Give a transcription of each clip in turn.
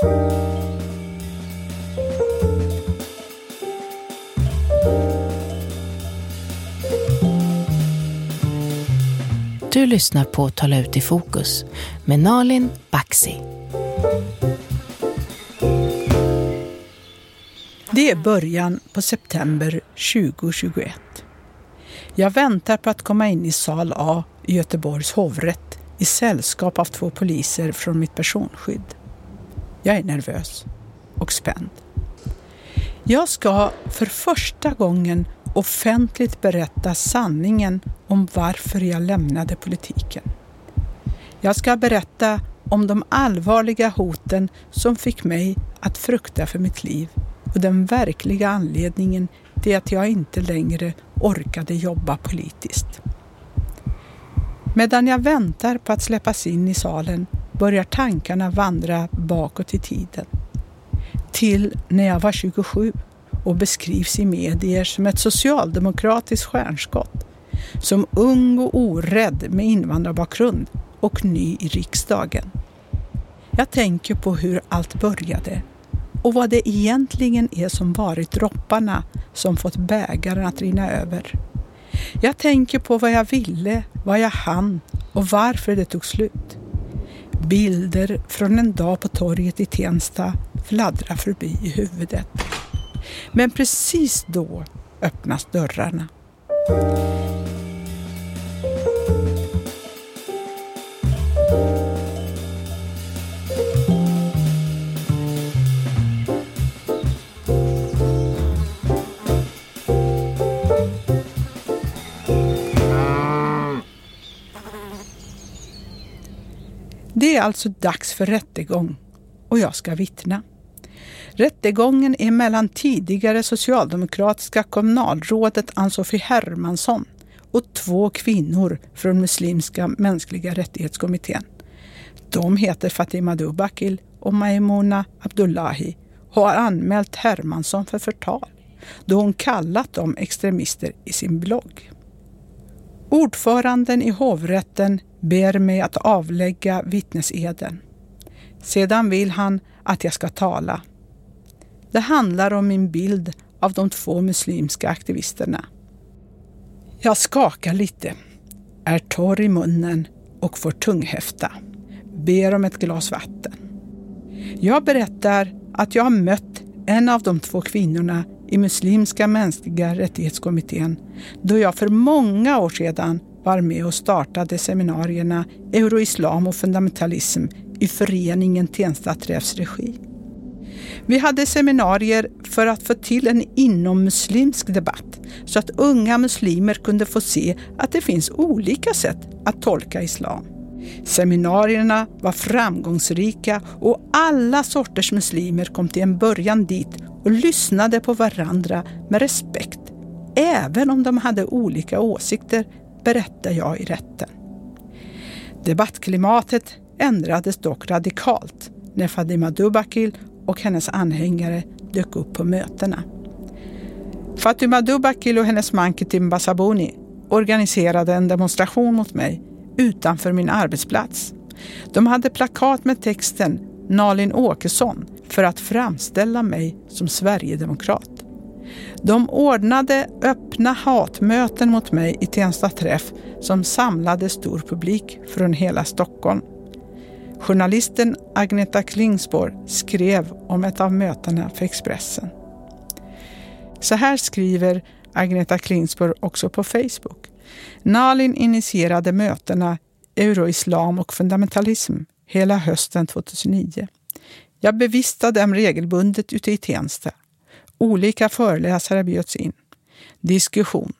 Du lyssnar på Tala ut i fokus med Nalin Baxi. Det är början på september 2021. Jag väntar på att komma in i sal A i Göteborgs hovrätt i sällskap av två poliser från mitt personskydd. Jag är nervös och spänd. Jag ska för första gången offentligt berätta sanningen om varför jag lämnade politiken. Jag ska berätta om de allvarliga hoten som fick mig att frukta för mitt liv och den verkliga anledningen till att jag inte längre orkade jobba politiskt. Medan jag väntar på att släppas in i salen börjar tankarna vandra bakåt i tiden. Till när jag var 27 och beskrivs i medier som ett socialdemokratiskt stjärnskott. Som ung och orädd med invandrarbakgrund och ny i riksdagen. Jag tänker på hur allt började och vad det egentligen är som varit dropparna som fått bägaren att rinna över. Jag tänker på vad jag ville, vad jag hann och varför det tog slut. Bilder från en dag på torget i Tensta fladdrar förbi i huvudet. Men precis då öppnas dörrarna. Är alltså dags för rättegång och jag ska vittna. Rättegången är mellan tidigare socialdemokratiska kommunalrådet Ann-Sofie Hermansson och två kvinnor från Muslimska mänskliga rättighetskommittén. De heter Fatima Dubakil och Maimuna Abdullahi och har anmält Hermansson för förtal då hon kallat dem extremister i sin blogg. Ordföranden i hovrätten ber mig att avlägga vittneseden. Sedan vill han att jag ska tala. Det handlar om min bild av de två muslimska aktivisterna. Jag skakar lite, är torr i munnen och får tunghäfta. Ber om ett glas vatten. Jag berättar att jag har mött en av de två kvinnorna i Muslimska mänskliga rättighetskommittén då jag för många år sedan var med och startade seminarierna Euroislam och fundamentalism i föreningen Tensta Träffs regi. Vi hade seminarier för att få till en inommuslimsk debatt så att unga muslimer kunde få se att det finns olika sätt att tolka islam. Seminarierna var framgångsrika och alla sorters muslimer kom till en början dit och lyssnade på varandra med respekt, även om de hade olika åsikter, berättar jag i rätten. Debattklimatet ändrades dock radikalt när Fadima Dubakil och hennes anhängare dök upp på mötena. Fatima Dubakil och hennes man Kitim Basabuni organiserade en demonstration mot mig utanför min arbetsplats. De hade plakat med texten Nalin Åkesson för att framställa mig som Sverigedemokrat. De ordnade öppna hatmöten mot mig i Tensta träff som samlade stor publik från hela Stockholm. Journalisten Agneta Klingspor skrev om ett av mötena för Expressen. Så här skriver Agneta Klingspor också på Facebook. Nalin initierade mötena Euroislam och fundamentalism hela hösten 2009. Jag bevistade dem regelbundet ute i Tensta. Olika föreläsare bjöds in. Diskussion.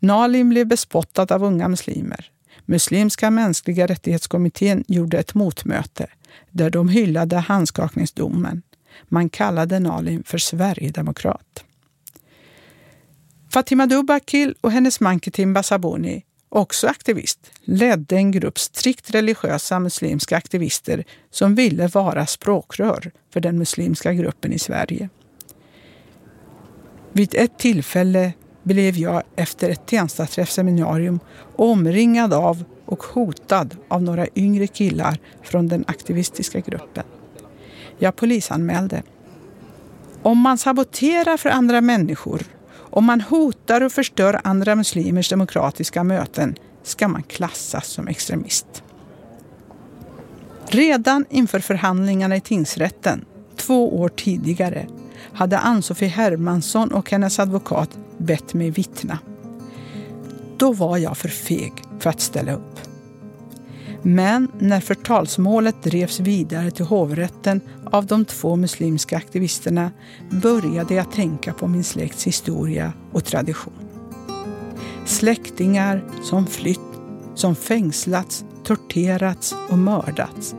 Nalin blev bespottad av unga muslimer. Muslimska mänskliga rättighetskommittén gjorde ett motmöte där de hyllade handskakningsdomen. Man kallade Nalin för Sverigedemokrat. Fatima Dubakil och hennes man Ketim Basaboni, också aktivist, ledde en grupp strikt religiösa muslimska aktivister som ville vara språkrör för den muslimska gruppen i Sverige. Vid ett tillfälle blev jag efter ett Tenstaträffseminarium omringad av och hotad av några yngre killar från den aktivistiska gruppen. Jag polisanmälde. Om man saboterar för andra människor, om man hotar och förstör andra muslimers demokratiska möten ska man klassas som extremist. Redan inför förhandlingarna i tingsrätten, två år tidigare, hade Ann-Sofie Hermansson och hennes advokat bett mig vittna. Då var jag för feg för att ställa upp. Men när förtalsmålet drevs vidare till hovrätten av de två muslimska aktivisterna började jag tänka på min släkts historia och tradition. Släktingar som flytt, som fängslats, torterats och mördats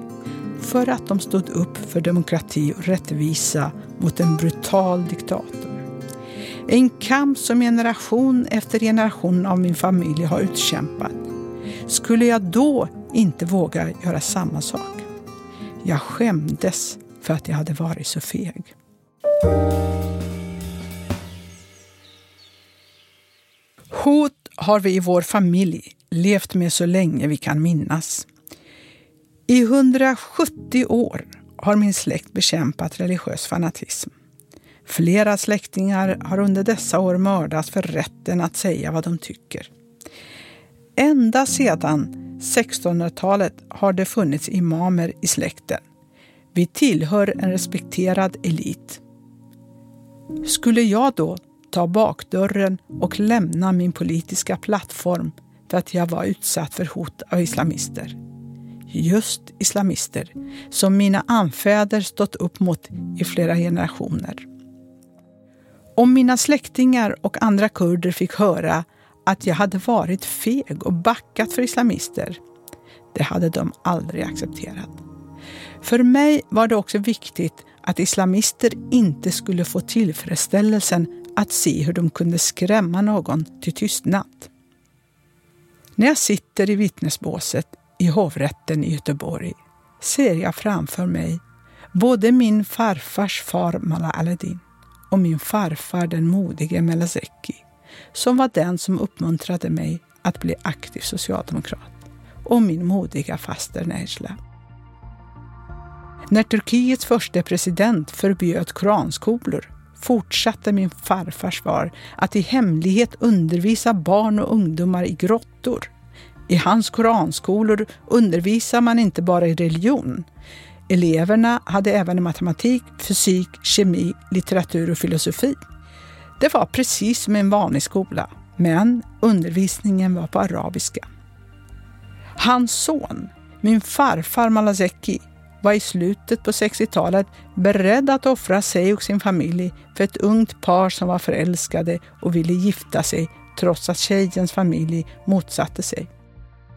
för att de stod upp för demokrati och rättvisa mot en brutal diktator. En kamp som generation efter generation av min familj har utkämpat. Skulle jag då inte vågar göra samma sak? Jag skämdes för att jag hade varit så feg. Hot har vi i vår familj levt med så länge vi kan minnas. I 170 år har min släkt bekämpat religiös fanatism. Flera släktingar har under dessa år mördats för rätten att säga vad de tycker. Ända sedan 1600-talet har det funnits imamer i släkten. Vi tillhör en respekterad elit. Skulle jag då ta bakdörren och lämna min politiska plattform för att jag var utsatt för hot av islamister? Just islamister som mina anfäder stått upp mot i flera generationer. Om mina släktingar och andra kurder fick höra att jag hade varit feg och backat för islamister, det hade de aldrig accepterat. För mig var det också viktigt att islamister inte skulle få tillfredsställelsen att se hur de kunde skrämma någon till tystnad. När jag sitter i vittnesbåset i hovrätten i Göteborg ser jag framför mig både min farfars far Mala Aladdin och min farfar den modige Melazeki som var den som uppmuntrade mig att bli aktiv socialdemokrat och min modiga faster Nejla. När Turkiets första president förbjöd koranskolor fortsatte min farfars far att i hemlighet undervisa barn och ungdomar i grottor. I hans koranskolor undervisar man inte bara i religion. Eleverna hade även matematik, fysik, kemi, litteratur och filosofi. Det var precis som en vanlig skola, men undervisningen var på arabiska. Hans son, min farfar Malazeki, var i slutet på 60-talet beredd att offra sig och sin familj för ett ungt par som var förälskade och ville gifta sig trots att tjejens familj motsatte sig.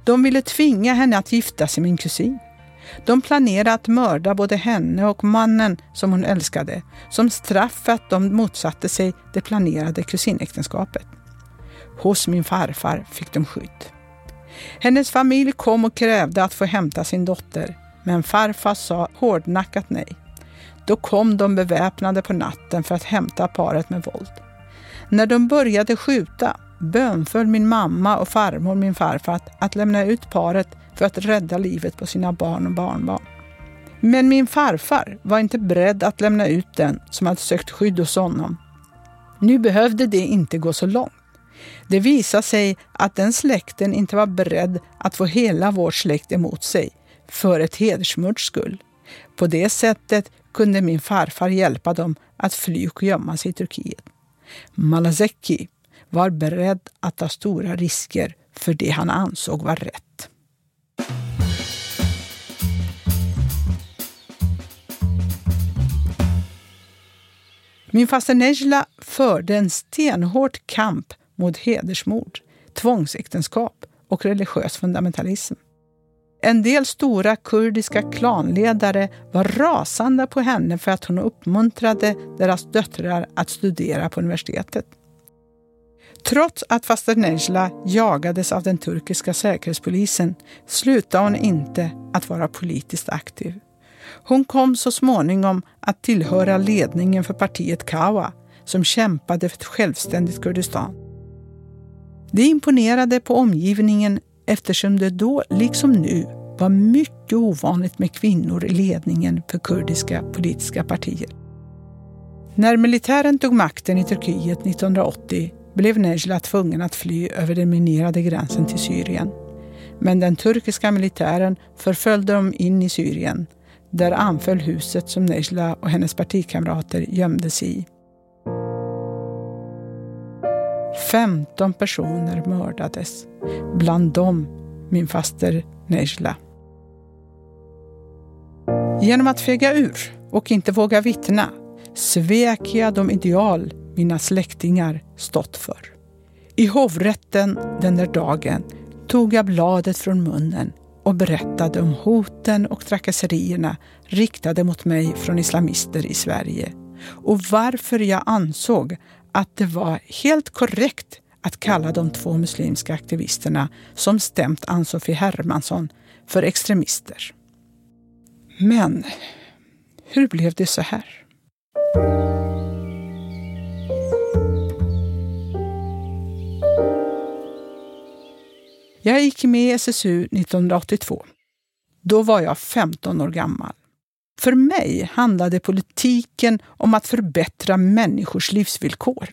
De ville tvinga henne att gifta sig med min kusin. De planerade att mörda både henne och mannen som hon älskade som straff för att de motsatte sig det planerade kusinäktenskapet. Hos min farfar fick de skydd. Hennes familj kom och krävde att få hämta sin dotter, men farfar sa hårdnackat nej. Då kom de beväpnade på natten för att hämta paret med våld. När de började skjuta bönföll min mamma och farmor min farfar att lämna ut paret för att rädda livet på sina barn och barnbarn. Men min farfar var inte beredd att lämna ut den som hade sökt skydd hos honom. Nu behövde det inte gå så långt. Det visade sig att den släkten inte var beredd att få hela vår släkt emot sig för ett hedersmords skull. På det sättet kunde min farfar hjälpa dem att fly och gömma sig i Turkiet. Malazeki var beredd att ta stora risker för det han ansåg var rätt. Min faster Nejla förde en stenhård kamp mot hedersmord, tvångsäktenskap och religiös fundamentalism. En del stora kurdiska klanledare var rasande på henne för att hon uppmuntrade deras döttrar att studera på universitetet. Trots att faster Nejla jagades av den turkiska säkerhetspolisen slutade hon inte att vara politiskt aktiv. Hon kom så småningom att tillhöra ledningen för partiet Kawa som kämpade för ett självständigt Kurdistan. Det imponerade på omgivningen eftersom det då, liksom nu, var mycket ovanligt med kvinnor i ledningen för kurdiska politiska partier. När militären tog makten i Turkiet 1980 blev Nejla tvungen att fly över den minerade gränsen till Syrien. Men den turkiska militären förföljde dem in i Syrien. Där anföll huset som Nejla och hennes partikamrater gömde sig i. 15 personer mördades, bland dem min faster Nejla. Genom att fega ur och inte våga vittna svek jag de ideal mina släktingar stått för. I hovrätten den där dagen tog jag bladet från munnen och berättade om hoten och trakasserierna riktade mot mig från islamister i Sverige och varför jag ansåg att det var helt korrekt att kalla de två muslimska aktivisterna som stämt Ann-Sofie Hermansson för extremister. Men hur blev det så här? Jag gick med i SSU 1982. Då var jag 15 år gammal. För mig handlade politiken om att förbättra människors livsvillkor.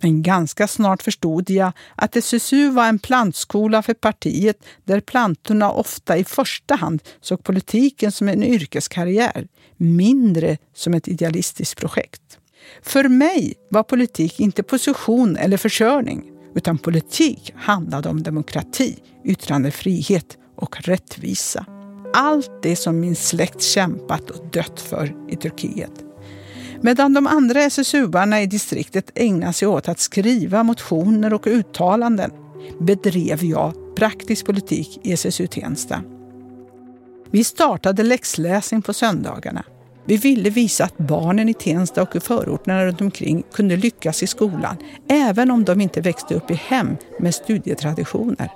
Men ganska snart förstod jag att SSU var en plantskola för partiet där plantorna ofta i första hand såg politiken som en yrkeskarriär, mindre som ett idealistiskt projekt. För mig var politik inte position eller försörjning, utan politik handlade om demokrati, yttrandefrihet och rättvisa. Allt det som min släkt kämpat och dött för i Turkiet. Medan de andra SSU-arna i distriktet ägnade sig åt att skriva motioner och uttalanden bedrev jag praktisk politik i SSU Tensta. Vi startade läxläsning på söndagarna. Vi ville visa att barnen i Tensta och i förorterna runt omkring kunde lyckas i skolan, även om de inte växte upp i hem med studietraditioner.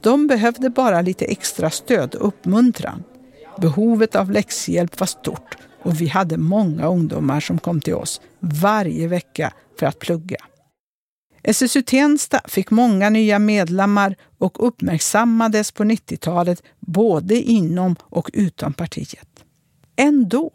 De behövde bara lite extra stöd och uppmuntran. Behovet av läxhjälp var stort och vi hade många ungdomar som kom till oss varje vecka för att plugga. SSU Tensta fick många nya medlemmar och uppmärksammades på 90-talet både inom och utom partiet. Ändå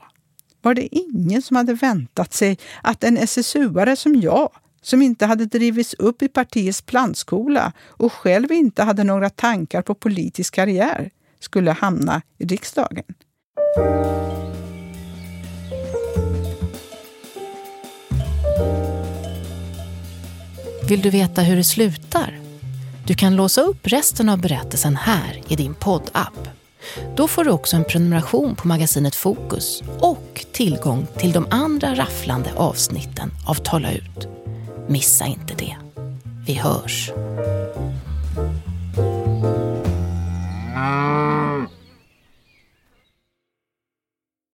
var det ingen som hade väntat sig att en SSU-are som jag, som inte hade drivits upp i partiets plantskola och själv inte hade några tankar på politisk karriär, skulle hamna i riksdagen. Vill du veta hur det slutar? Du kan låsa upp resten av berättelsen här i din poddapp. Då får du också en prenumeration på magasinet Fokus och tillgång till de andra rafflande avsnitten av Tala ut. Missa inte det. Vi hörs.